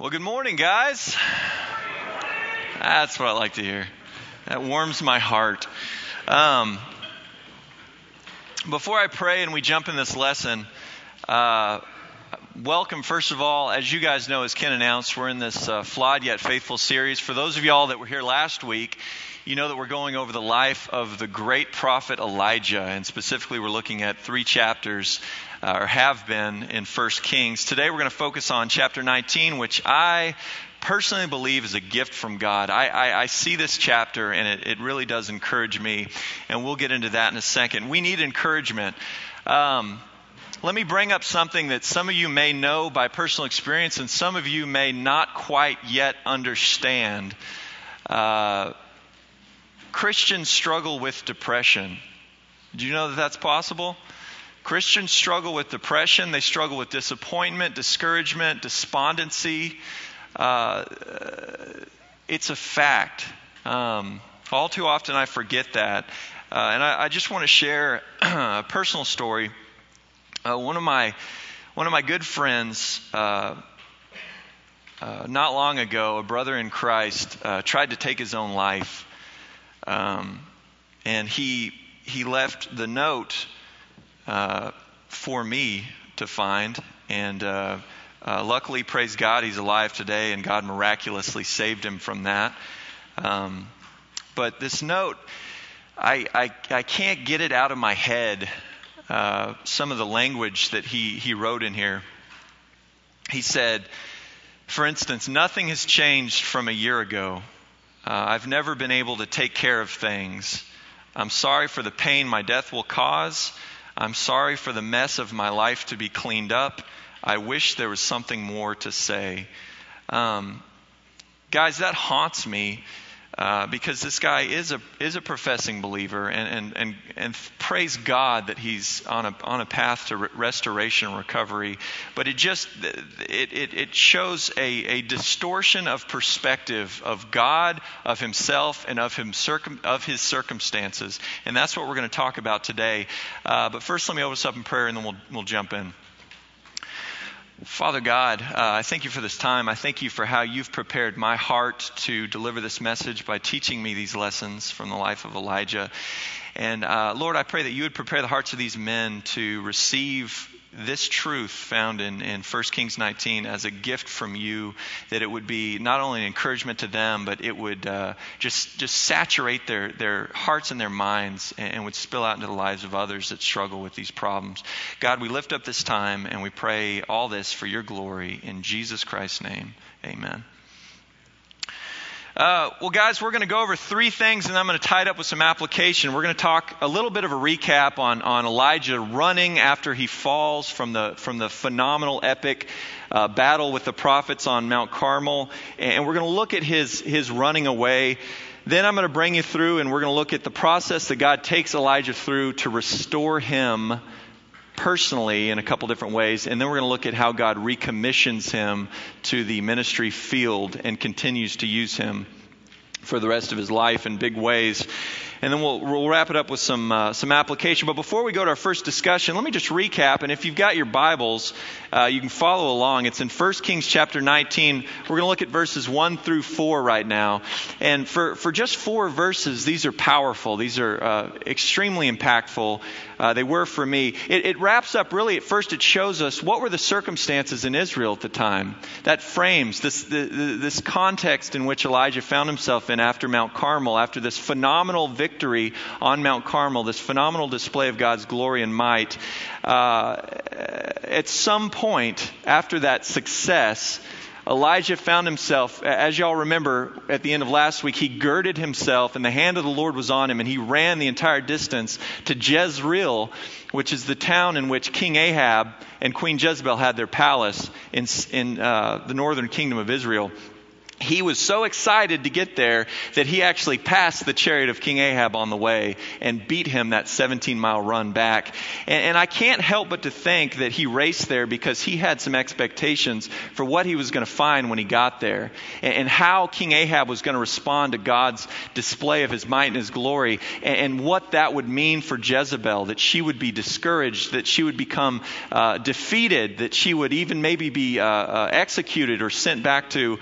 Well, good morning, guys. That's what I like to hear. That warms my heart. Um, before I pray and we jump in this lesson, uh, welcome, first of all. As you guys know, as Ken announced, we're in this uh, Flawed Yet Faithful series. For those of y'all that were here last week, you know that we're going over the life of the great prophet Elijah, and specifically, we're looking at three chapters uh, or have been in 1 Kings. Today we're going to focus on chapter 19, which I personally believe is a gift from God. I, I, I see this chapter and it, it, really does encourage me, and we'll get into that in a second. We need encouragement. Um, let me bring up something that some of you may know by personal experience and some of you may not quite yet understand. Uh, Christians struggle with depression. Do you know that that's possible? Christians struggle with depression, they struggle with disappointment, discouragement, despondency. Uh, it's a fact. Um, all too often I forget that. Uh, and I, I, just want to share a personal story. Uh, one of my one of my good friends, uh, uh, not long ago, a brother in Christ, uh, tried to take his own life, um, and he he left the note uh, for me to find. And uh, uh, luckily, praise God, he's alive today, and God miraculously saved him from that. Um, but this note, I, I, I, can't get it out of my head. Uh, some of the language that he, he wrote in here. He said, for instance, nothing has changed from a year ago. Uh, I've never been able to take care of things. I'm sorry for the pain my death will cause. I'm sorry for the mess of my life to be cleaned up. I wish there was something more to say. Um, guys, that haunts me uh, because this guy is a is a professing believer, and and and, and praise God that he's on a on a path to re- restoration recovery. But it just it it, it shows a, a distortion of perspective of God, of Himself, and of him circum, of His circumstances, and that's what we're going to talk about today. Uh, but first, let me open us up in prayer, and then we'll we'll jump in. Father God, uh, I thank you for this time. I thank you for how you've prepared my heart to deliver this message by teaching me these lessons from the life of Elijah. And uh, Lord, I pray that you would prepare the hearts of these men to receive this truth found in, in 1 Kings 19 as a gift from you, that it would be not only an encouragement to them, but it would uh, just, just saturate their, their hearts and their minds and, and would spill out into the lives of others that struggle with these problems. God, we lift up this time and we pray all this for your glory. In Jesus Christ's name, amen. Uh, well, guys, we're going to go over three things, and I'm going to tie it up with some application. We're going to talk a little bit of a recap on, on Elijah running after he falls from the, from the phenomenal epic uh, battle with the prophets on Mount Carmel. And we're going to look at his, his running away. Then I'm going to bring you through, and we're going to look at the process that God takes Elijah through to restore him personally in a couple different ways, and then we're going to look at how God recommissions him to the ministry field and continues to use him for the rest of his life in big ways and then we'll, we'll wrap it up with some, uh, some application. But before we go to our first discussion, let me just recap. And if you've got your Bibles, uh, you can follow along. It's in 1 Kings chapter 19. We're going to look at verses 1 through 4 right now. And for, for just four verses, these are powerful. These are uh, extremely impactful. Uh, they were for me. It, it wraps up really, at first, it shows us what were the circumstances in Israel at the time. That frames this, the, the, this context in which Elijah found himself in after Mount Carmel, after this phenomenal victory victory on Mount Carmel, this phenomenal display of God's glory and might, uh, at some point after that success, Elijah found himself, as y'all remember at the end of last week, he girded himself and the hand of the Lord was on him and he ran the entire distance to Jezreel, which is the town in which King Ahab and Queen Jezebel had their palace in, in uh, the northern kingdom of Israel. He was so excited to get there that he actually passed the chariot of King Ahab on the way and beat him that 17 mile run back. And, and, I can't help but to think that he raced there because he had some expectations for what he was going to find when he got there and, and how King Ahab was going to respond to God's display of his might and his glory and, and, what that would mean for Jezebel, that she would be discouraged, that she would become uh, defeated, that she would even maybe be uh, uh, executed or sent back to.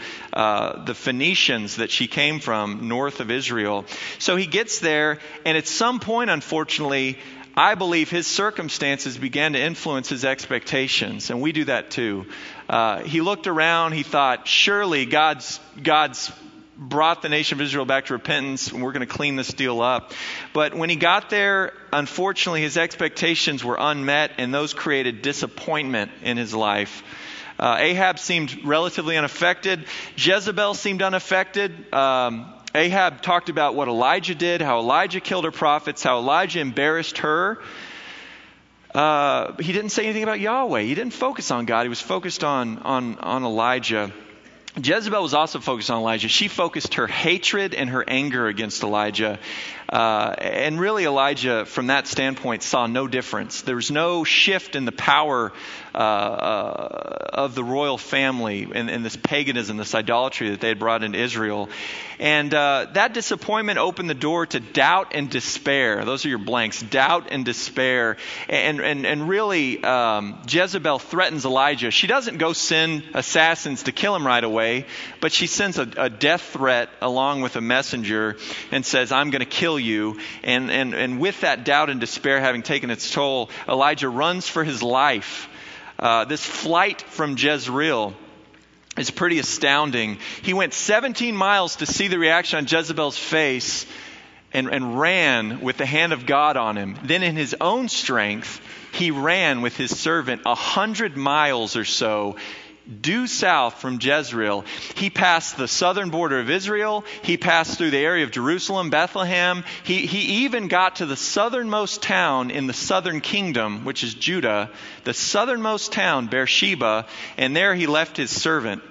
Uh, the Phoenicians that she came from, north of Israel. So he gets there, and at some point, unfortunately, I believe his circumstances began to influence his expectations, and we do that too. Uh, he looked around, he thought, surely God's, God's brought the nation of Israel back to repentance, and we're going to clean this deal up. But when he got there, unfortunately, his expectations were unmet, and those created disappointment in his life. Uh, Ahab seemed relatively unaffected. Jezebel seemed unaffected. Um, Ahab talked about what Elijah did, how Elijah killed her prophets, how Elijah embarrassed her. Uh, he didn't say anything about Yahweh. He didn't focus on God. He was focused on, on, on Elijah. Jezebel was also focused on Elijah. She focused her hatred and her anger against Elijah. Uh, and really, Elijah, from that standpoint, saw no difference. There was no shift in the power uh, uh, of the royal family and, and, this paganism, this idolatry that they had brought into Israel. And uh, that disappointment opened the door to doubt and despair. Those are your blanks doubt and despair. And, and, and really, um, Jezebel threatens Elijah. She doesn't go send assassins to kill him right away, but she sends a, a death threat along with a messenger and says, I'm going to kill you. And, and, and with that doubt and despair having taken its toll, Elijah runs for his life. Uh, this flight from Jezreel is pretty astounding. He went 17 miles to see the reaction on Jezebel's face and, and ran with the hand of God on him. Then, in his own strength, he ran with his servant a hundred miles or so due south from Jezreel. He passed the southern border of Israel. He passed through the area of Jerusalem, Bethlehem. He, he even got to the southernmost town in the southern kingdom, which is Judah, the southernmost town, Beersheba, and there he left his servant.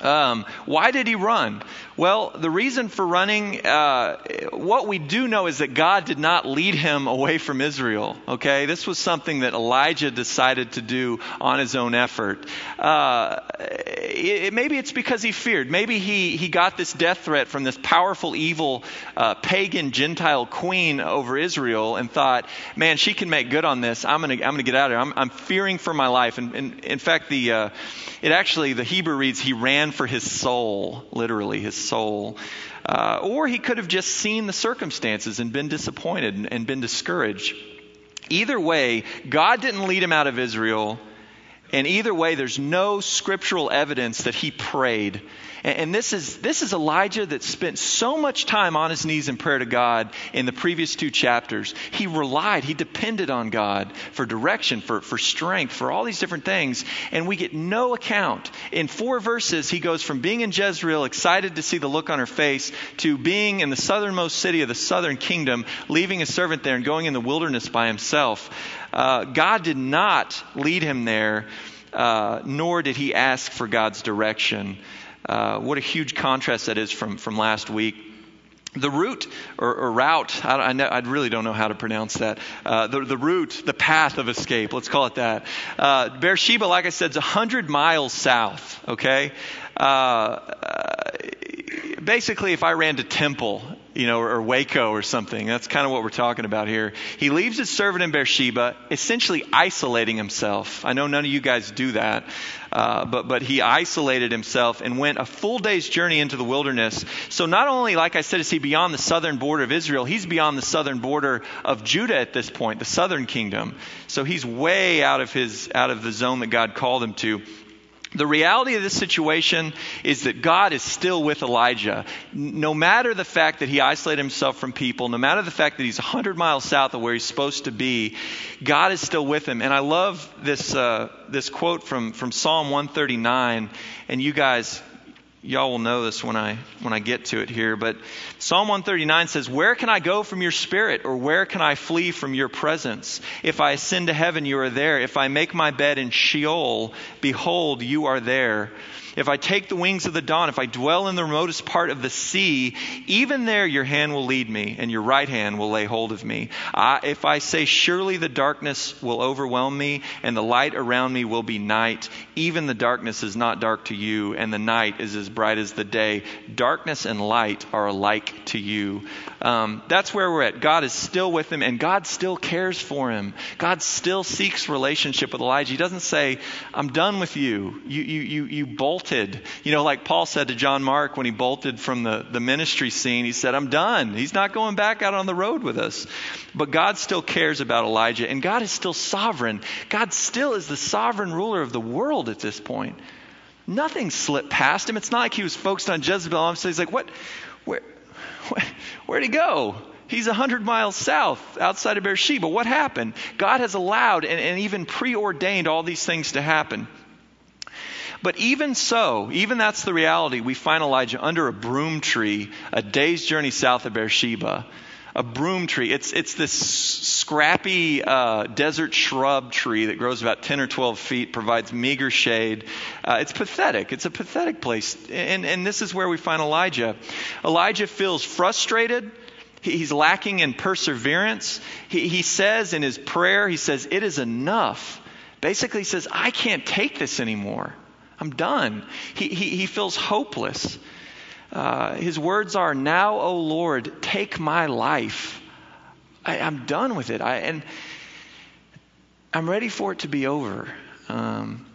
Um, why did he run? Well, the reason for running, uh, what we do know is that God did not lead him away from Israel. Okay, this was something that Elijah decided to do on his own effort. Uh, it, maybe it's because he feared. Maybe he he got this death threat from this powerful, evil, uh, pagan Gentile queen over Israel, and thought, "Man, she can make good on this. I'm gonna I'm gonna get out of here. I'm, I'm fearing for my life." And, and in fact, the uh, it actually the Hebrew reads, "He ran for his soul," literally his soul. Uh, or he could have just seen the circumstances and been disappointed and, and been discouraged. Either way, God didn't lead him out of Israel. And either way, there's no scriptural evidence that he prayed and this is, this is Elijah that spent so much time on his knees in prayer to God in the previous two chapters. He relied, he depended on God for direction, for, for strength, for all these different things. And we get no account. In four verses, he goes from being in Jezreel, excited to see the look on her face, to being in the southernmost city of the southern kingdom, leaving his servant there and going in the wilderness by himself. Uh, God did not lead him there, uh, nor did he ask for God's direction. Uh, what a huge contrast that is from, from last week. The route or, or route, I, I, know, I, really don't know how to pronounce that. Uh, the, the route, the path of escape, let's call it that. Uh, Beersheba, like I said, is 100 miles south, okay? Uh, uh, basically, if I ran to Temple, you know, or Waco or something, that's kind of what we're talking about here. He leaves his servant in Beersheba, essentially isolating himself. I know none of you guys do that, uh, but but he isolated himself and went a full day's journey into the wilderness. So not only, like I said, is he beyond the southern border of Israel, he's beyond the southern border of Judah at this point, the southern kingdom. So he's way out of his out of the zone that God called him to. The reality of this situation is that God is still with Elijah. No matter the fact that he isolated himself from people, no matter the fact that he's 100 miles south of where he's supposed to be, God is still with him. And I love this, uh, this quote from, from Psalm 139. And you guys y'all will know this when I when I get to it here, but Psalm 139 says, "Where can I go from your spirit or where can I flee from your presence? If I ascend to heaven, you are there. If I make my bed in Sheol, behold, you are there." If I take the wings of the dawn, if I dwell in the remotest part of the sea, even there your hand will lead me, and your right hand will lay hold of me. I, if I say, Surely the darkness will overwhelm me, and the light around me will be night, even the darkness is not dark to you, and the night is as bright as the day. Darkness and light are alike to you. Um, that's where we're at. God is still with him, and God still cares for him. God still seeks relationship with Elijah. He doesn't say, I'm done with you. You, you, you, you bolted. You know, like Paul said to John Mark when he bolted from the, the ministry scene, he said, I'm done. He's not going back out on the road with us. But God still cares about Elijah, and God is still sovereign. God still is the sovereign ruler of the world at this point. Nothing slipped past him. It's not like he was focused on Jezebel. So he's like, what? Where, where, where'd he go? He's 100 miles south outside of Beersheba. What happened? God has allowed and, and even preordained all these things to happen. But even so, even that's the reality, we find Elijah under a broom tree a day's journey south of Beersheba. A broom tree. It's, it's this scrappy uh, desert shrub tree that grows about 10 or 12 feet, provides meager shade. Uh, it's pathetic. It's a pathetic place. And, and this is where we find Elijah. Elijah feels frustrated He's lacking in perseverance. He, he says in his prayer, he says, It is enough. Basically, he says, I can't take this anymore. I'm done. He, he, he feels hopeless. Uh, his words are, Now, O Lord, take my life. I, am done with it. I, and I'm ready for it to be over. Um,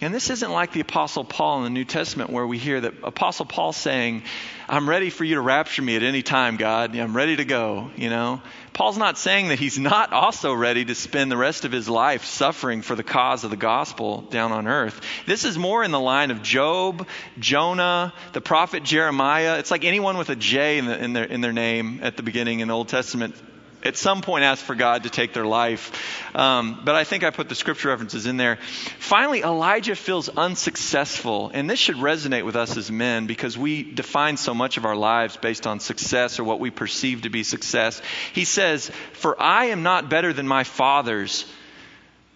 and this isn't like the Apostle Paul in the New Testament where we hear that Apostle Paul saying, I'm ready for you to rapture me at any time, God. I'm ready to go, you know. Paul's not saying that he's not also ready to spend the rest of his life suffering for the cause of the gospel down on earth. This is more in the line of Job, Jonah, the prophet Jeremiah. It's like anyone with a J in, the, in, their, in their name at the beginning in the Old Testament at some point ask for God to take their life. Um, but I think I put the scripture references in there. Finally, Elijah feels unsuccessful. And this should resonate with us as men because we define so much of our lives based on success or what we perceive to be success. He says, For I am not better than my fathers.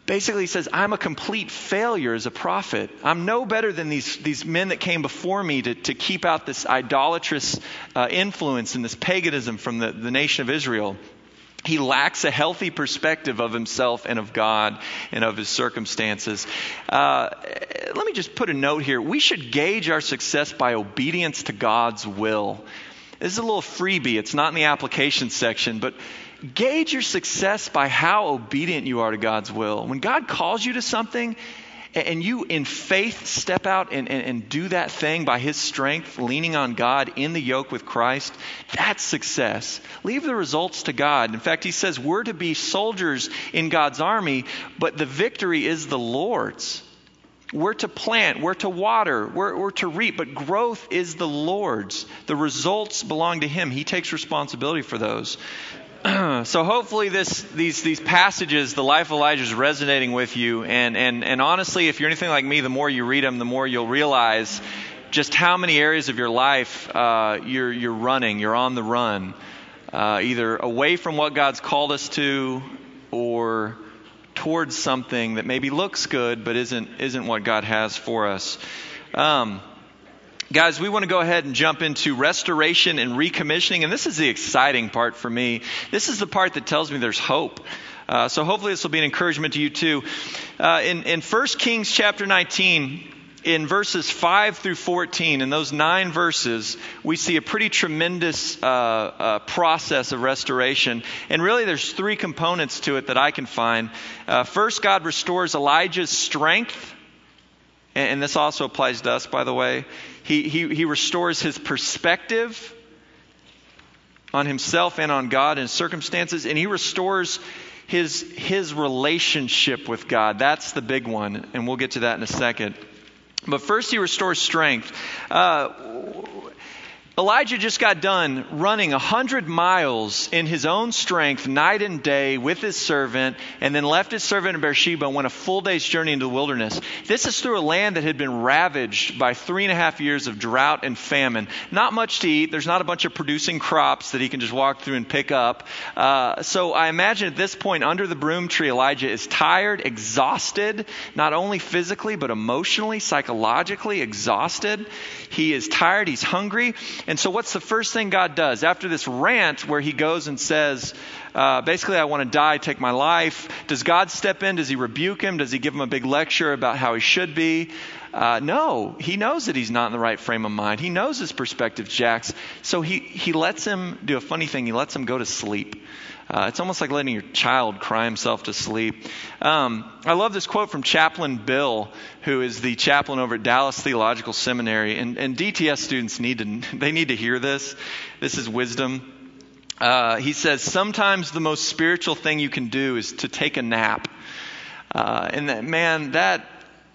Basically, he says, I'm a complete failure as a prophet. I'm no better than these, these men that came before me to, to keep out this idolatrous uh, influence and this paganism from the, the nation of Israel he lacks a healthy perspective of himself and of God and of his circumstances. Uh, let me just put a note here. We should gauge our success by obedience to God's will. This is a little freebie, it's not in the application section, but gauge your success by how obedient you are to God's will. When God calls you to something, and you in faith step out and, and, and, do that thing by his strength, leaning on God in the yoke with Christ, that's success. Leave the results to God. In fact, he says we're to be soldiers in God's army, but the victory is the Lord's. We're to plant, we're to water, we're, we're to reap, but growth is the Lord's. The results belong to Him. He takes responsibility for those. so hopefully this, these, these passages, the life of Elijah is resonating with you. And, and, and honestly, if you're anything like me, the more you read them, the more you'll realize just how many areas of your life uh, you're, you're running, you're on the run, uh, either away from what God's called us to or towards something that maybe looks good but isn't, isn't what God has for us. Um, Guys, we want to go ahead and jump into restoration and recommissioning, and this is the exciting part for me. This is the part that tells me there's hope. Uh, so hopefully this will be an encouragement to you too. Uh, in, in 1 Kings chapter 19, in verses 5 through 14, in those nine verses, we see a pretty tremendous uh, uh, process of restoration. And really, there's three components to it that I can find. Uh, first, God restores Elijah's strength. And, and this also applies to us, by the way. He, he, he restores his perspective on himself and on God and circumstances, and he restores his, his relationship with God. That's the big one, and we'll get to that in a second. But first, he restores strength. Uh, Elijah just got done running a hundred miles in his own strength, night and day, with his servant, and then left his servant in Beersheba and went a full day's journey into the wilderness. This is through a land that had been ravaged by three and a half years of drought and famine. Not much to eat. There's not a bunch of producing crops that he can just walk through and pick up. Uh, so I imagine at this point, under the broom tree, Elijah is tired, exhausted, not only physically, but emotionally, psychologically exhausted. He is tired. He's hungry. And so, what's the first thing God does? After this rant where he goes and says, uh, basically, I want to die, take my life, does God step in? Does he rebuke him? Does he give him a big lecture about how he should be? Uh, no, he knows that he's not in the right frame of mind. He knows his perspective jacks. So he, he lets him do a funny thing. He lets him go to sleep. Uh, it's almost like letting your child cry himself to sleep. Um, I love this quote from Chaplain Bill, who is the chaplain over at Dallas Theological Seminary, and, and DTS students need to they need to hear this. This is wisdom. Uh, he says sometimes the most spiritual thing you can do is to take a nap. Uh, and that, man, that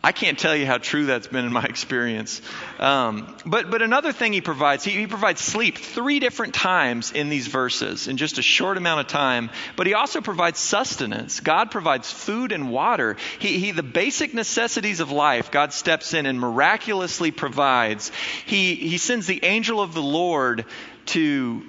I can't tell you how true that's been in my experience. Um, but, but another thing he provides, he, he, provides sleep three different times in these verses in just a short amount of time. But he also provides sustenance. God provides food and water. He, he, the basic necessities of life, God steps in and miraculously provides. He, he sends the angel of the Lord to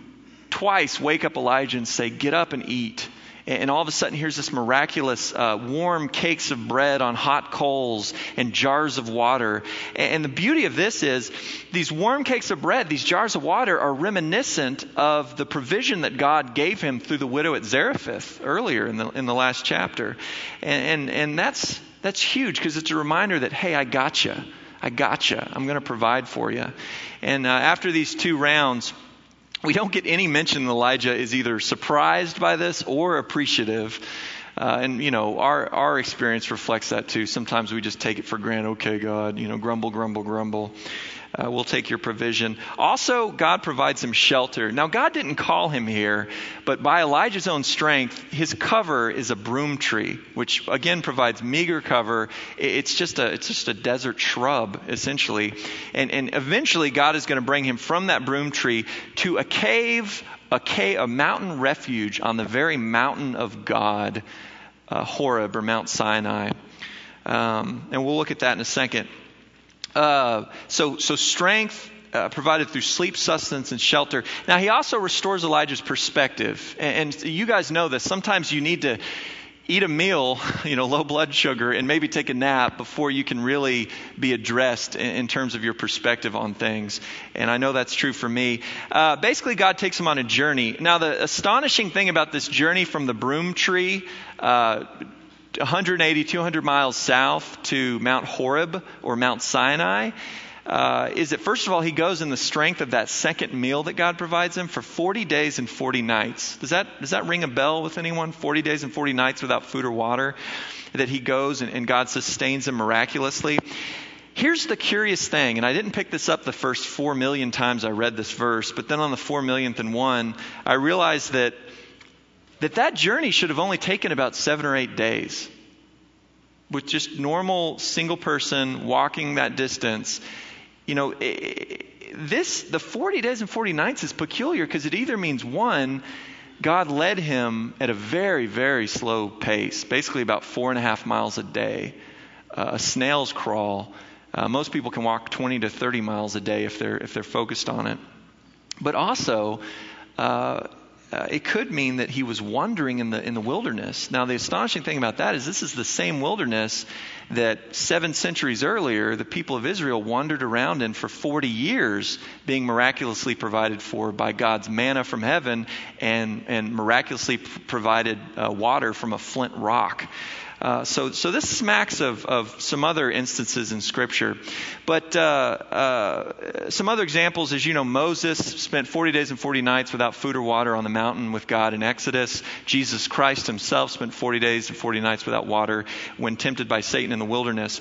twice wake up Elijah and say, Get up and eat and all of a sudden here's this miraculous uh, warm cakes of bread on hot coals and jars of water. And the beauty of this is these warm cakes of bread, these jars of water, are reminiscent of the provision that God gave him through the widow at Zarephath earlier in the, in the last chapter. And, and, and that's, that's huge because it's a reminder that, hey, I got you. I got you. I'm going to provide for you. And uh, after these two rounds, we don't get any mention that Elijah is either surprised by this or appreciative. Uh, and, you know, our, our experience reflects that too. Sometimes we just take it for granted. Okay, God, you know, grumble, grumble, grumble. Uh, we'll take your provision. Also, God provides him shelter. Now, God didn't call him here, but by Elijah's own strength, his cover is a broom tree, which again provides meager cover. It's just a, it's just a desert shrub, essentially. And, and eventually, God is going to bring him from that broom tree to a cave, a, cave, a mountain refuge on the very mountain of God, uh, Horeb or Mount Sinai. Um, and we'll look at that in a second. Uh, so, so strength uh, provided through sleep, sustenance, and shelter. Now, he also restores Elijah's perspective. And, and, you guys know this. Sometimes you need to eat a meal, you know, low blood sugar, and maybe take a nap before you can really be addressed in, in terms of your perspective on things. And I know that's true for me. Uh, basically, God takes him on a journey. Now, the astonishing thing about this journey from the broom tree, uh, 180, 200 miles south to Mount Horeb or Mount Sinai uh, is that, first of all, he goes in the strength of that second meal that God provides him for 40 days and 40 nights. Does that, does that ring a bell with anyone? 40 days and 40 nights without food or water? That he goes and, and God sustains him miraculously. Here's the curious thing, and I didn't pick this up the first four million times I read this verse, but then on the four millionth and one, I realized that that that journey should have only taken about seven or eight days. With just normal single person walking that distance you know this the 40 days and 40 nights is peculiar because it either means one god led him at a very very slow pace basically about four and a half miles a day uh, a snail's crawl. Uh, most people can walk 20 to 30 miles a day if they're if they're focused on it. But also uh, uh, it could mean that he was wandering in the in the wilderness. Now, the astonishing thing about that is this is the same wilderness that seven centuries earlier the people of Israel wandered around in for 40 years, being miraculously provided for by God's manna from heaven and and miraculously provided uh, water from a flint rock. Uh, so, so this smacks of, of some other instances in Scripture. But uh, uh, some other examples, as you know, Moses spent 40 days and 40 nights without food or water on the mountain with God in Exodus. Jesus Christ himself spent 40 days and 40 nights without water when tempted by Satan in the wilderness.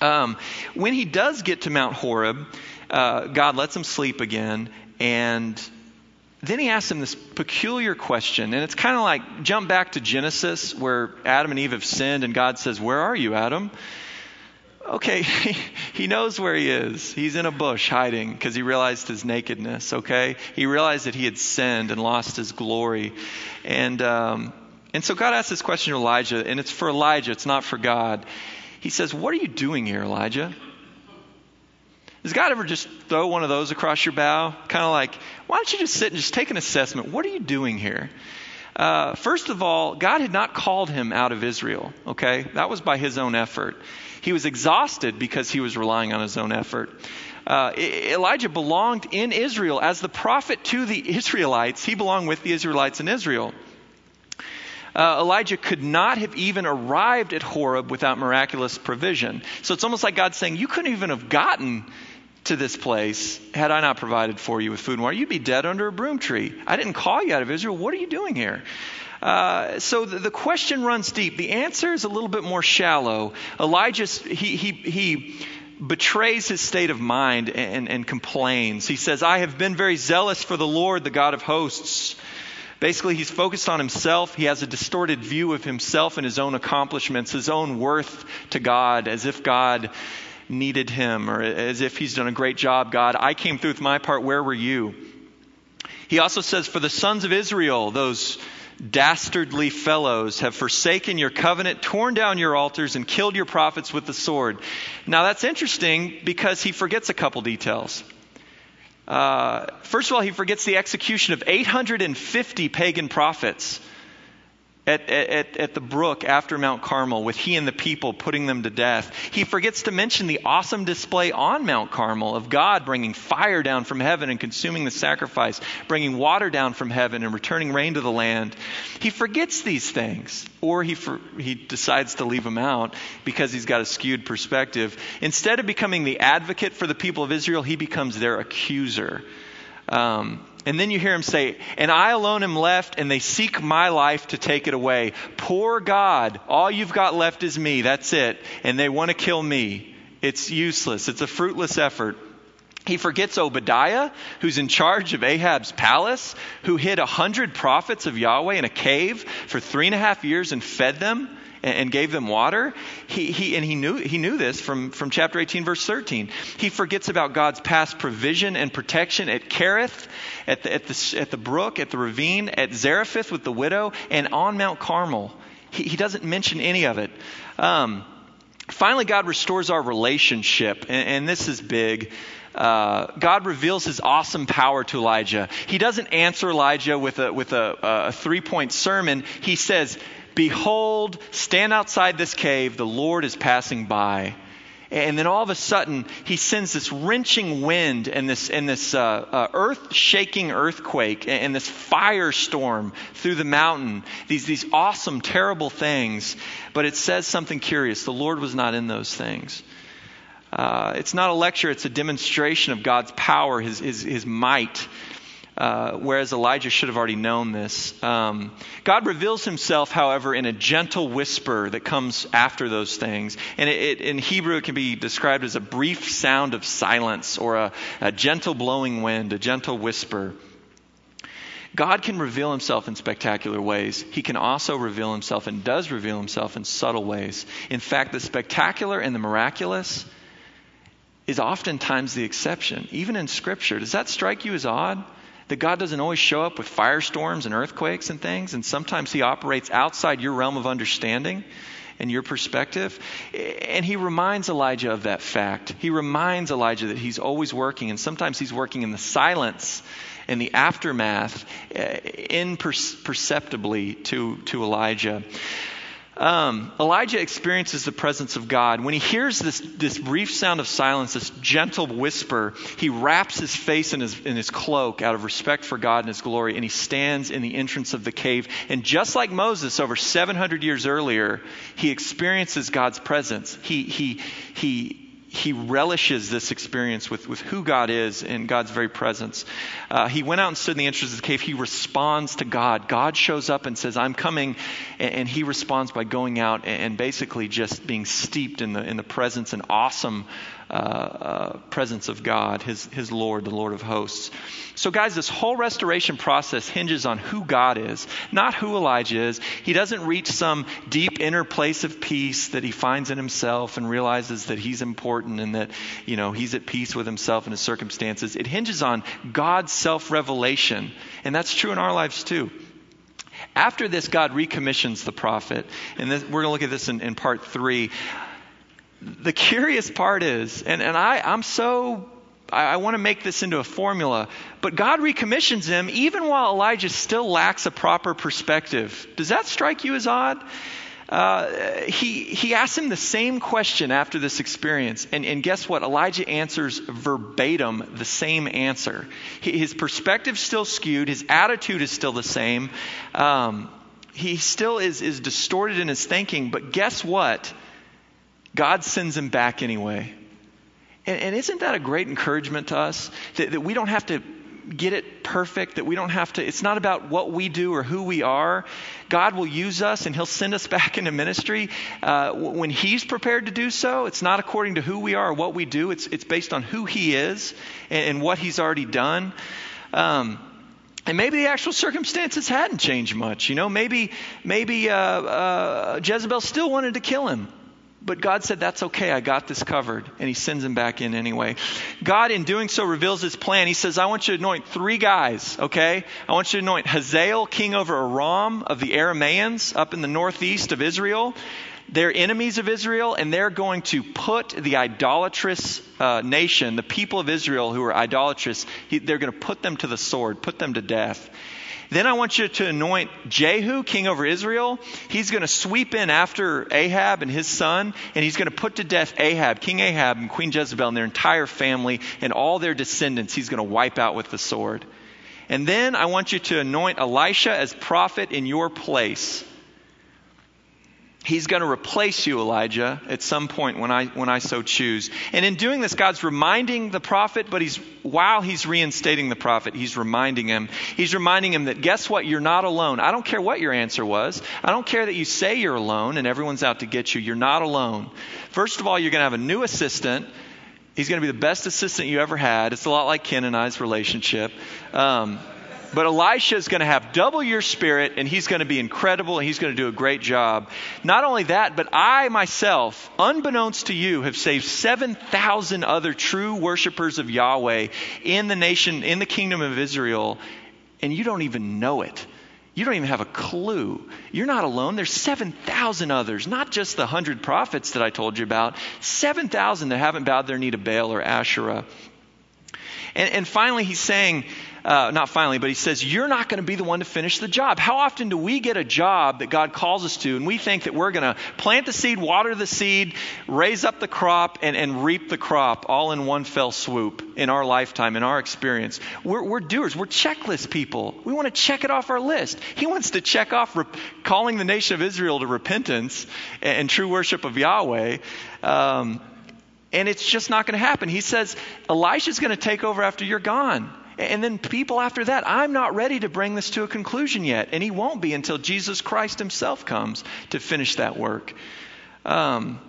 Um, when he does get to Mount Horeb, uh, God lets him sleep again, and then he asks him this peculiar question, and it's kind of like jump back to Genesis where Adam and Eve have sinned, and God says, Where are you, Adam? okay, he knows where he is. He's in a bush hiding because he realized his nakedness, okay? He realized that he had sinned and lost his glory. And, um, and so God asks this question to Elijah, and it's for Elijah, it's not for God. He says, What are you doing here, Elijah? Does God ever just throw one of those across your bow? Kind of like, why don't you just sit and just take an assessment? What are you doing here? Uh, first of all, God had not called him out of Israel, okay? That was by his own effort. He was exhausted because he was relying on his own effort. Uh, Elijah belonged in Israel as the prophet to the Israelites. He belonged with the Israelites in Israel. Uh, Elijah could not have even arrived at Horeb without miraculous provision. So it's almost like God saying, You couldn't even have gotten to this place had I not provided for you with food and water. You'd be dead under a broom tree. I didn't call you out of Israel. What are you doing here? Uh, so the, the, question runs deep. The answer is a little bit more shallow. Elijah, he, he, he betrays his state of mind and, and complains. He says, I have been very zealous for the Lord, the God of hosts. Basically, he's focused on himself. He has a distorted view of himself and his own accomplishments, his own worth to God, as if God needed him or as if he's done a great job. God, I came through with my part. Where were you? He also says, For the sons of Israel, those dastardly fellows have forsaken your covenant, torn down your altars, and killed your prophets with the sword. Now that's interesting because he forgets a couple details. Uh, first of all, he forgets the execution of 850 pagan prophets at, at, at the brook after Mount Carmel with he and the people putting them to death. He forgets to mention the awesome display on Mount Carmel of God bringing fire down from heaven and consuming the sacrifice, bringing water down from heaven and returning rain to the land. He forgets these things, or he, for, he decides to leave them out because he's got a skewed perspective. Instead of becoming the advocate for the people of Israel, he becomes their accuser. Um, and then you hear him say, And I alone am left, and they seek my life to take it away. Poor God, all you've got left is me. That's it. And they want to kill me. It's useless, it's a fruitless effort. He forgets Obadiah, who's in charge of Ahab's palace, who hid a hundred prophets of Yahweh in a cave for three and a half years and fed them and gave them water. He, he, and he knew, he knew this from, from chapter 18, verse 13. He forgets about God's past provision and protection at Kerith, at the, at the, at the brook, at the ravine, at Zarephath with the widow, and on Mount Carmel. He, he doesn't mention any of it. Um, finally, God restores our relationship, and, and this is big. Uh, God reveals his awesome power to Elijah. He doesn't answer Elijah with a, with a, a three point sermon. He says, Behold, stand outside this cave, the Lord is passing by. And then all of a sudden, he sends this wrenching wind and this, and this uh, uh, earth shaking earthquake and this firestorm through the mountain. These, these awesome, terrible things. But it says something curious. The Lord was not in those things. Uh, it's not a lecture, it's a demonstration of God's power, his, his, his might. Uh, whereas Elijah should have already known this. Um, God reveals himself, however, in a gentle whisper that comes after those things. And it, it, in Hebrew, it can be described as a brief sound of silence or a, a gentle blowing wind, a gentle whisper. God can reveal himself in spectacular ways. He can also reveal himself and does reveal himself in subtle ways. In fact, the spectacular and the miraculous is oftentimes the exception, even in Scripture. Does that strike you as odd? That God doesn't always show up with firestorms and earthquakes and things, and sometimes He operates outside your realm of understanding and your perspective. And He reminds Elijah of that fact. He reminds Elijah that He's always working, and sometimes He's working in the silence and the aftermath uh, imperceptibly to, to Elijah. Um, Elijah experiences the presence of God. When he hears this, this brief sound of silence, this gentle whisper, he wraps his face in his, in his cloak out of respect for God and his glory, and he stands in the entrance of the cave. And just like Moses over 700 years earlier, he experiences God's presence. He, he, he he relishes this experience with, with who God is in God's very presence. Uh, he went out and stood in the entrance of the cave. He responds to God. God shows up and says, I'm coming. And, and he responds by going out and, and, basically just being steeped in the, in the presence and awesome uh, uh, presence of God, his, his Lord, the Lord of hosts. So, guys, this whole restoration process hinges on who God is, not who Elijah is. He doesn't reach some deep inner place of peace that he finds in himself and realizes that he's important and that, you know, he's at peace with himself and his circumstances. It hinges on God's self revelation. And that's true in our lives too. After this, God recommissions the prophet. And this, we're going to look at this in, in part three the curious part is, and, and I, I'm so, I, I want to make this into a formula, but God recommissions him even while Elijah still lacks a proper perspective. Does that strike you as odd? Uh, he, he asks him the same question after this experience. And, and guess what? Elijah answers verbatim the same answer. His perspective's still skewed, his attitude is still the same. Um, he still is, is distorted in his thinking, but guess what? God sends him back anyway. And, and isn't that a great encouragement to us? That, that we don't have to get it perfect, that we don't have to, it's not about what we do or who we are. God will use us and He'll send us back into ministry uh, when He's prepared to do so. It's not according to who we are or what we do, it's, it's based on who He is and, and what He's already done. Um, and maybe the actual circumstances hadn't changed much. You know, maybe maybe uh, uh, Jezebel still wanted to kill him. But God said, That's okay, I got this covered. And he sends him back in anyway. God, in doing so, reveals his plan. He says, I want you to anoint three guys, okay? I want you to anoint Hazael, king over Aram of the Aramaeans up in the northeast of Israel. They're enemies of Israel, and they're going to put the idolatrous uh, nation, the people of Israel who are idolatrous, he, they're going to put them to the sword, put them to death. Then I want you to anoint Jehu, king over Israel. He's going to sweep in after Ahab and his son, and he's going to put to death Ahab, King Ahab, and Queen Jezebel, and their entire family, and all their descendants. He's going to wipe out with the sword. And then I want you to anoint Elisha as prophet in your place. He's going to replace you, Elijah, at some point when I, when I so choose. And in doing this, God's reminding the prophet, but he's, while he's reinstating the prophet, he's reminding him. He's reminding him that guess what? You're not alone. I don't care what your answer was. I don't care that you say you're alone and everyone's out to get you. You're not alone. First of all, you're going to have a new assistant. He's going to be the best assistant you ever had. It's a lot like Ken and I's relationship. Um, but Elisha is going to have double your spirit, and he's going to be incredible, and he's going to do a great job. Not only that, but I myself, unbeknownst to you, have saved 7,000 other true worshipers of Yahweh in the nation, in the kingdom of Israel, and you don't even know it. You don't even have a clue. You're not alone. There's 7,000 others, not just the 100 prophets that I told you about, 7,000 that haven't bowed their knee to Baal or Asherah. And, and finally, he's saying, uh, not finally, but he says, You're not going to be the one to finish the job. How often do we get a job that God calls us to, and we think that we're going to plant the seed, water the seed, raise up the crop, and, and reap the crop all in one fell swoop in our lifetime, in our experience? We're, we're doers, we're checklist people. We want to check it off our list. He wants to check off re- calling the nation of Israel to repentance and, and true worship of Yahweh. Um, and it's just not going to happen. He says, Elisha's going to take over after you're gone. And then people after that, I'm not ready to bring this to a conclusion yet. And he won't be until Jesus Christ himself comes to finish that work. Um,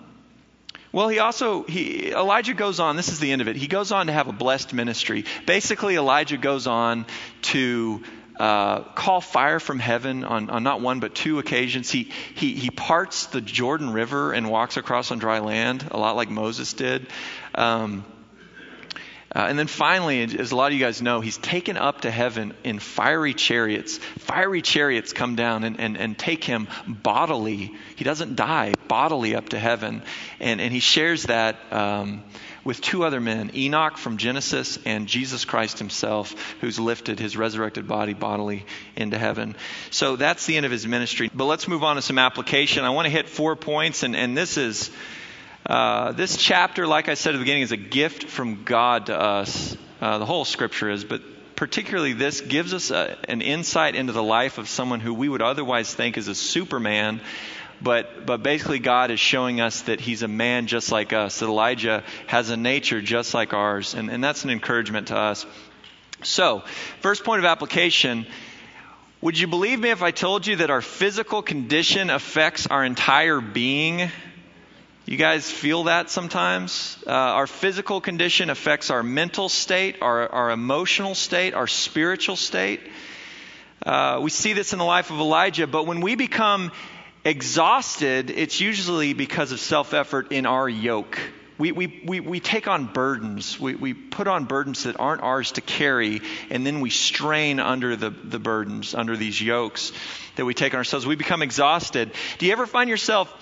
well, he also, he, Elijah goes on, this is the end of it. He goes on to have a blessed ministry. Basically, Elijah goes on to uh, call fire from heaven on, on, not one but two occasions. He, he, he parts the Jordan River and walks across on dry land, a lot like Moses did. Um, uh, and then finally, as a lot of you guys know, he's taken up to heaven in fiery chariots. Fiery chariots come down and, and, and take him bodily. He doesn't die, bodily up to heaven. And, and he shares that um, with two other men Enoch from Genesis and Jesus Christ himself, who's lifted his resurrected body bodily into heaven. So that's the end of his ministry. But let's move on to some application. I want to hit four points, and, and this is uh, this chapter, like I said at the beginning, is a gift from God to us. Uh, the whole scripture is, but particularly this gives us a, an insight into the life of someone who we would otherwise think is a superman, but, but basically, God is showing us that he's a man just like us, that Elijah has a nature just like ours, and, and that's an encouragement to us. So, first point of application would you believe me if I told you that our physical condition affects our entire being? You guys feel that sometimes? Uh, our physical condition affects our mental state, our, our emotional state, our spiritual state. Uh, we see this in the life of Elijah, but when we become exhausted, it's usually because of self effort in our yoke. We, we, we, we take on burdens. We, we put on burdens that aren't ours to carry, and then we strain under the, the burdens, under these yokes that we take on ourselves. We become exhausted. Do you ever find yourself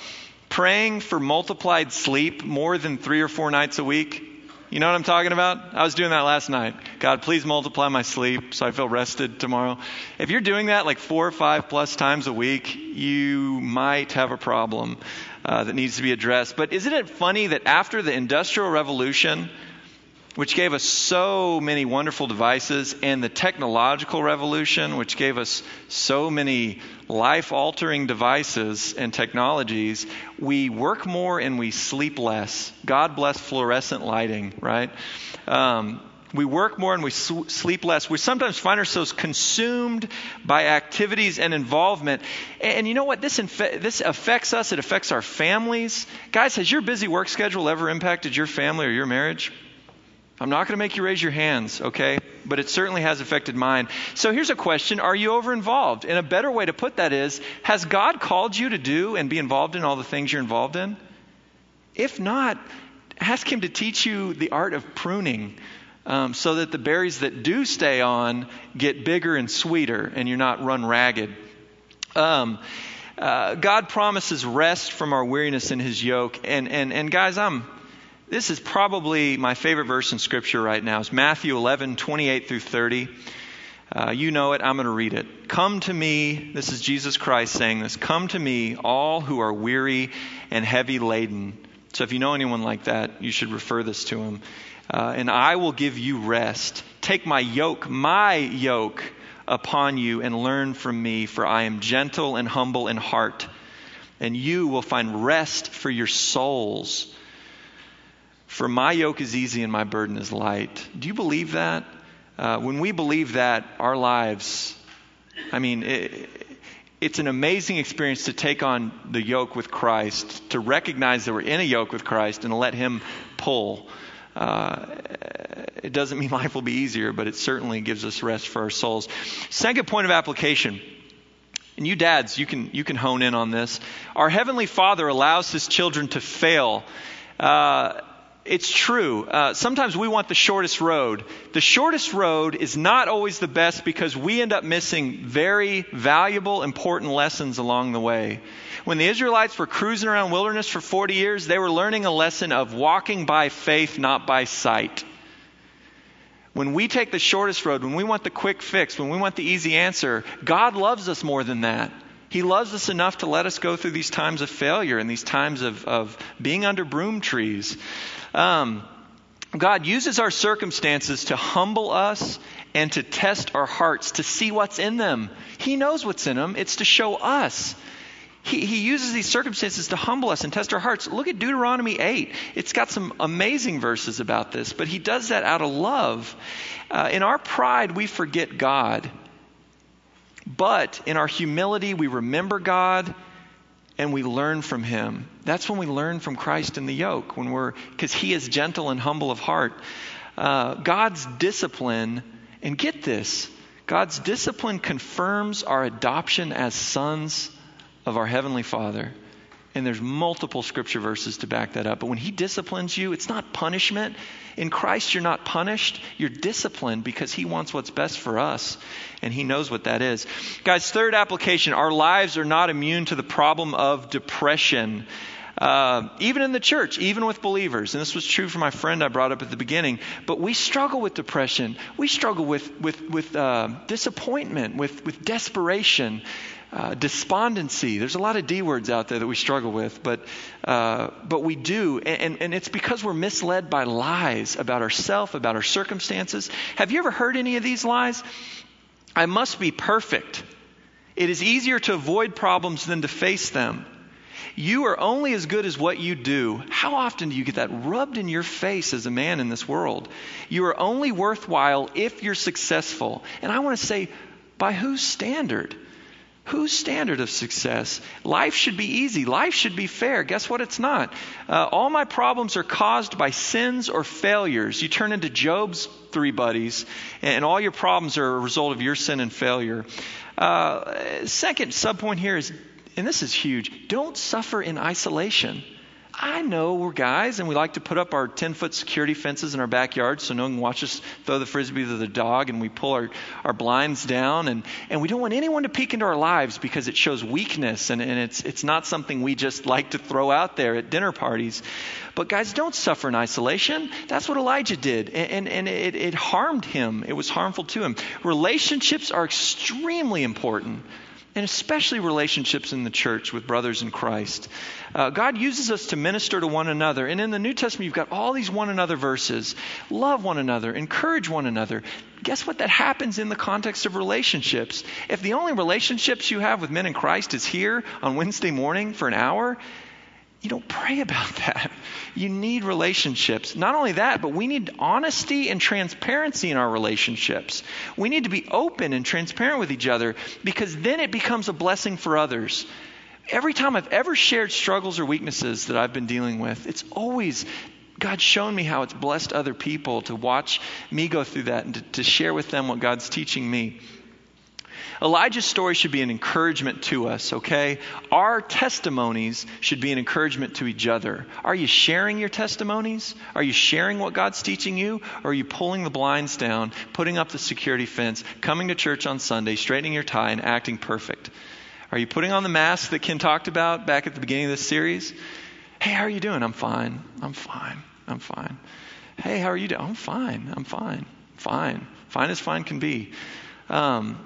praying for multiplied sleep more than three or four nights a week? You know what I'm talking about? I was doing that last night. God, please multiply my sleep so I feel rested tomorrow. If you're doing that like four or five plus times a week, you might have a problem uh, that needs to be addressed. But isn't it funny that after the Industrial Revolution, which gave us so many wonderful devices, and the technological revolution, which gave us so many life altering devices and technologies, we work more and we sleep less. God bless fluorescent lighting, right? Um, we work more and we sleep less. We sometimes find ourselves consumed by activities and involvement. And you know what? This, this affects us, it affects our families. Guys, has your busy work schedule ever impacted your family or your marriage? I'm not going to make you raise your hands, okay? But it certainly has affected mine. So here's a question Are you over involved? And a better way to put that is Has God called you to do and be involved in all the things you're involved in? If not, ask Him to teach you the art of pruning um, so that the berries that do stay on get bigger and sweeter and you're not run ragged. Um, uh, God promises rest from our weariness in His yoke. And, and, and guys, I'm this is probably my favorite verse in Scripture right now. It's Matthew 11, 28 through 30. Uh, you know it. I'm going to read it. Come to me. This is Jesus Christ saying this. Come to me, all who are weary and heavy laden. So if you know anyone like that, you should refer this to him. Uh, and I will give you rest. Take my yoke, my yoke, upon you and learn from me, for I am gentle and humble in heart. And you will find rest for your souls. For my yoke is easy and my burden is light. Do you believe that? Uh, when we believe that, our lives, I mean, it, it's an amazing experience to take on the yoke with Christ, to recognize that we're in a yoke with Christ and let Him pull. Uh, it doesn't mean life will be easier, but it certainly gives us rest for our souls. Second point of application. And you dads, you can, you can hone in on this. Our Heavenly Father allows His children to fail. Uh, it's true. Uh, sometimes we want the shortest road. The shortest road is not always the best because we end up missing very valuable, important lessons along the way. When the Israelites were cruising around wilderness for 40 years, they were learning a lesson of walking by faith, not by sight. When we take the shortest road, when we want the quick fix, when we want the easy answer, God loves us more than that. He loves us enough to let us go through these times of failure and these times of, of being under broom trees. Um, God uses our circumstances to humble us and to test our hearts to see what's in them. He knows what's in them, it's to show us. He, he uses these circumstances to humble us and test our hearts. Look at Deuteronomy 8. It's got some amazing verses about this, but he does that out of love. Uh, in our pride, we forget God. But in our humility, we remember God and we learn from him. That's when we learn from Christ in the yoke, when we're because he is gentle and humble of heart. Uh, God's discipline, and get this, God's discipline confirms our adoption as sons of our heavenly Father. And there's multiple scripture verses to back that up. But when he disciplines you, it's not punishment. In Christ, you're not punished. You're disciplined because he wants what's best for us. And he knows what that is. Guys, third application our lives are not immune to the problem of depression. Uh, even in the church, even with believers. And this was true for my friend I brought up at the beginning. But we struggle with depression. We struggle with, with, with uh, disappointment, with, with desperation uh, despondency. There's a lot of D words out there that we struggle with, but, uh, but we do. And, and it's because we're misled by lies about ourselves, about our circumstances. Have you ever heard any of these lies? I must be perfect. It is easier to avoid problems than to face them. You are only as good as what you do. How often do you get that rubbed in your face as a man in this world? You are only worthwhile if you're successful. And I want to say, by whose standard? Whose standard of success? Life should be easy. Life should be fair. Guess what? It's not. Uh, all my problems are caused by sins or failures. You turn into Job's three buddies, and all your problems are a result of your sin and failure. Uh, second subpoint here is, and this is huge don't suffer in isolation. I know we're guys and we like to put up our 10 foot security fences in our backyard so no one can watch us throw the frisbee to the dog and we pull our, our blinds down and, and we don't want anyone to peek into our lives because it shows weakness and, and it's, it's not something we just like to throw out there at dinner parties. But guys, don't suffer in isolation. That's what Elijah did and, and, and it, it harmed him. It was harmful to him. Relationships are extremely important and especially relationships in the church with brothers in Christ. Uh, God uses us to minister to one another. And in the New Testament, you've got all these one another verses. Love one another, encourage one another. Guess what? That happens in the context of relationships. If the only relationships you have with men in Christ is here on Wednesday morning for an hour, you don't pray about that. You need relationships. Not only that, but we need honesty and transparency in our relationships. We need to be open and transparent with each other because then it becomes a blessing for others. Every time I've ever shared struggles or weaknesses that I've been dealing with, it's always God's shown me how it's blessed other people to watch me go through that and to, to share with them what God's teaching me. Elijah's story should be an encouragement to us, okay? Our testimonies should be an encouragement to each other. Are you sharing your testimonies? Are you sharing what God's teaching you? Or are you pulling the blinds down, putting up the security fence, coming to church on Sunday, straightening your tie, and acting perfect? Are you putting on the mask that Ken talked about back at the beginning of this series? Hey, how are you doing? I'm fine. I'm fine. I'm fine. Hey, how are you doing? I'm fine. I'm fine. Fine. Fine as fine can be. Um,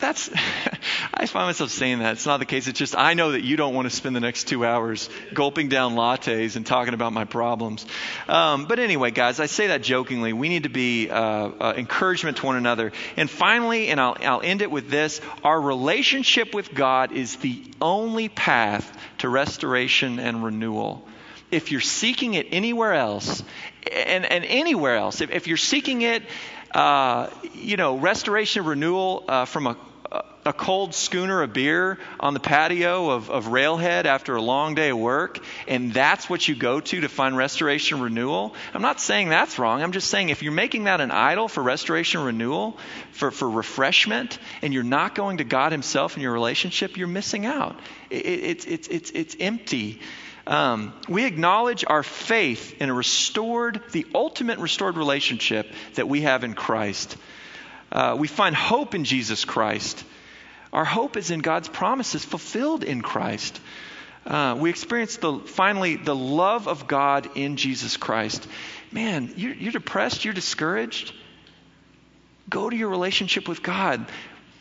that's, I find myself saying that. It's not the case. It's just, I know that you don't want to spend the next two hours gulping down lattes and talking about my problems. Um, but anyway, guys, I say that jokingly. We need to be uh, uh, encouragement to one another. And finally, and I'll, I'll end it with this our relationship with God is the only path to restoration and renewal. If you're seeking it anywhere else, and, and anywhere else, if, if you're seeking it, uh, you know, restoration renewal uh, from a, a cold schooner of beer on the patio of, of Railhead after a long day of work, and that's what you go to to find restoration renewal. I'm not saying that's wrong. I'm just saying if you're making that an idol for restoration renewal, for, for refreshment, and you're not going to God Himself in your relationship, you're missing out. It, it, it's, it's, it's, it's empty. Um, we acknowledge our faith in a restored, the ultimate restored relationship that we have in Christ. Uh, we find hope in Jesus Christ. Our hope is in God's promises fulfilled in Christ. Uh, we experience the finally the love of God in Jesus Christ. Man, you're, you're depressed, you're discouraged. Go to your relationship with God.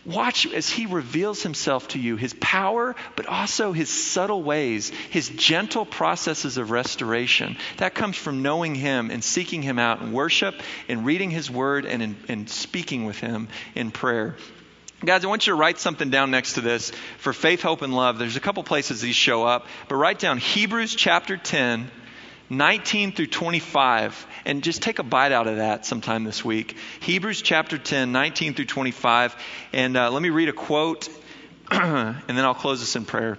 Watch as he reveals himself to you, his power, but also his subtle ways, his gentle processes of restoration. That comes from knowing him and seeking him out in worship in reading his word and in, in speaking with him in prayer. Guys, I want you to write something down next to this for faith, hope, and love. There's a couple places these show up, but write down Hebrews chapter 10, 19 through 25, and just take a bite out of that sometime this week. Hebrews chapter 10, 19 through 25. And uh, let me read a quote, and then I'll close this in prayer.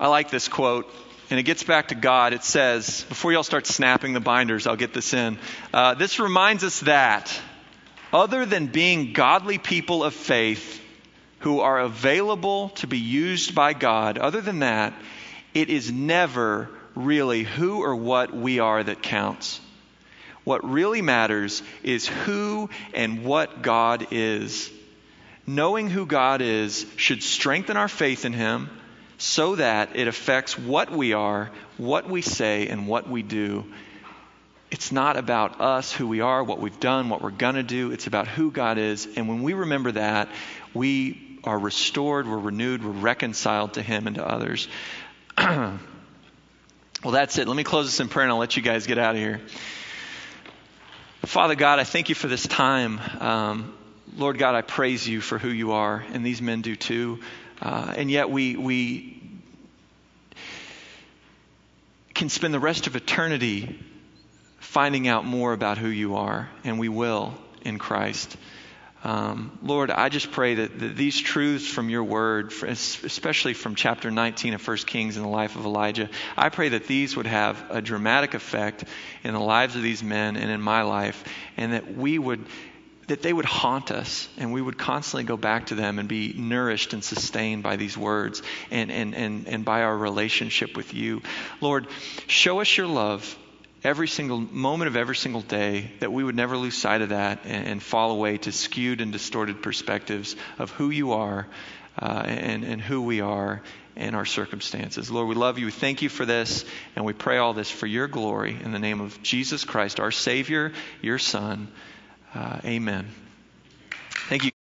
I like this quote and it gets back to God. It says, before y'all start snapping the binders, I'll get this in. Uh, this reminds us that other than being godly people of faith who are available to be used by God, other than that, it is never really who or what we are that counts. What really matters is who and what God is. Knowing who God is should strengthen our faith in Him so that it affects what we are, what we say, and what we do it's not about us, who we are, what we've done, what we're going to do. It's about who God is. And when we remember that, we are restored, we're renewed, we're reconciled to Him and to others. well, that's it. Let me close this in prayer and I'll let you guys get out of here. Father God, I thank you for this time. Um, Lord God, I praise you for who you are, and these men do too. Uh, and yet we, we can spend the rest of eternity finding out more about who you are, and we will in Christ. Um, Lord, I just pray that, that, these truths from your word, especially from chapter 19 of 1 Kings in the life of Elijah, I pray that these would have a dramatic effect in the lives of these men and in my life, and that we would. That they would haunt us and we would constantly go back to them and be nourished and sustained by these words and, and, and, and by our relationship with you. Lord, show us your love every single moment of every single day, that we would never lose sight of that and, and fall away to skewed and distorted perspectives of who you are uh, and, and who we are and our circumstances. Lord, we love you. We thank you for this, and we pray all this for your glory in the name of Jesus Christ, our Savior, your Son. Uh, amen. Thank you.